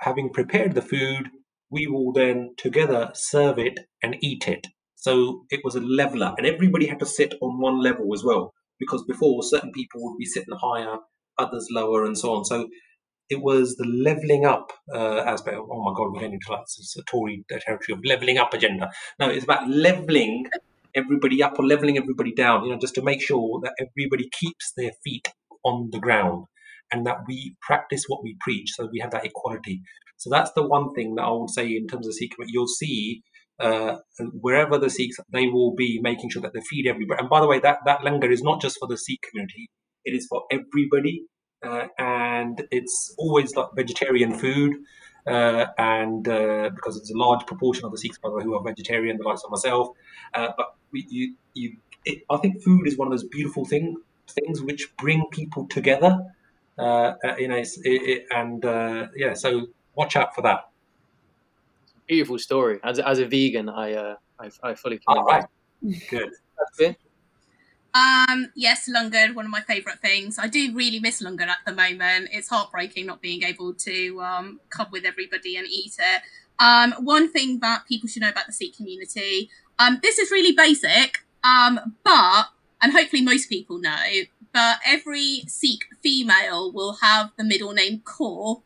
Having prepared the food, we will then together serve it and eat it. So it was a leveler, and everybody had to sit on one level as well, because before certain people would be sitting higher, others lower, and so on. So it was the leveling up uh, aspect. Of, oh my God, we're getting into like a Tory territory of leveling up agenda. No, it's about leveling everybody up or leveling everybody down. You know, just to make sure that everybody keeps their feet on the ground and that we practice what we preach, so we have that equality. So that's the one thing that I would say in terms of Sikh. You'll see uh, wherever the Sikhs, they will be making sure that they feed everybody. And by the way, that that langar is not just for the Sikh community; it is for everybody, uh, and it's always like vegetarian food. Uh, and uh, because it's a large proportion of the Sikhs, by the way, who are vegetarian, the likes of myself. Uh, but we, you, you, it, I think food is one of those beautiful thing, things which bring people together. Uh, you know, it, it, and yeah, so watch out for that. Beautiful story. As, as a vegan, I uh, I, I fully All right. Good. That's Um, yes, langar, one of my favourite things. I do really miss langar at the moment. It's heartbreaking not being able to um, come with everybody and eat it. Um, one thing that people should know about the Sikh community, um, this is really basic, um, but, and hopefully most people know, but every Sikh female will have the middle name Kaur,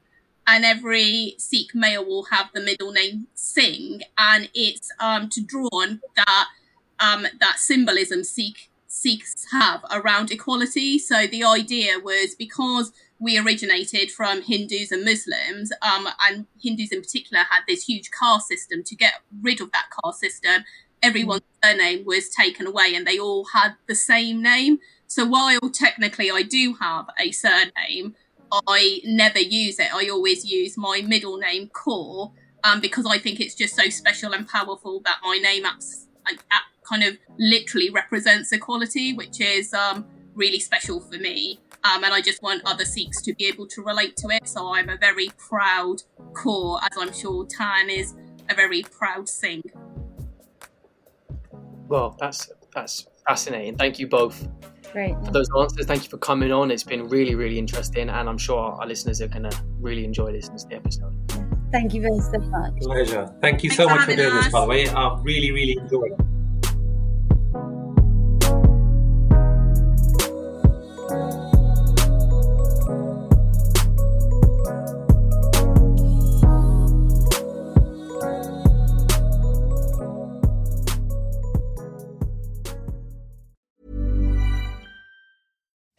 and every Sikh male will have the middle name Singh, and it's um, to draw on that um, that symbolism Sikh Sikhs have around equality. So the idea was because we originated from Hindus and Muslims, um, and Hindus in particular had this huge caste system. To get rid of that caste system, everyone's surname was taken away, and they all had the same name. So while technically I do have a surname, I never use it. I always use my middle name, Kaur, um, because I think it's just so special and powerful that my name kind of literally represents equality, which is um, really special for me. Um, and I just want other Sikhs to be able to relate to it. So I'm a very proud Kaur, as I'm sure Tan is a very proud Singh. Well, that's that's fascinating. Thank you both Great. For those answers, thank you for coming on. It's been really, really interesting, and I'm sure our listeners are going to really enjoy this in episode. Thank you very so much. Pleasure. Thank you Thanks so much for doing us. this, by the way. I really, really enjoyed it.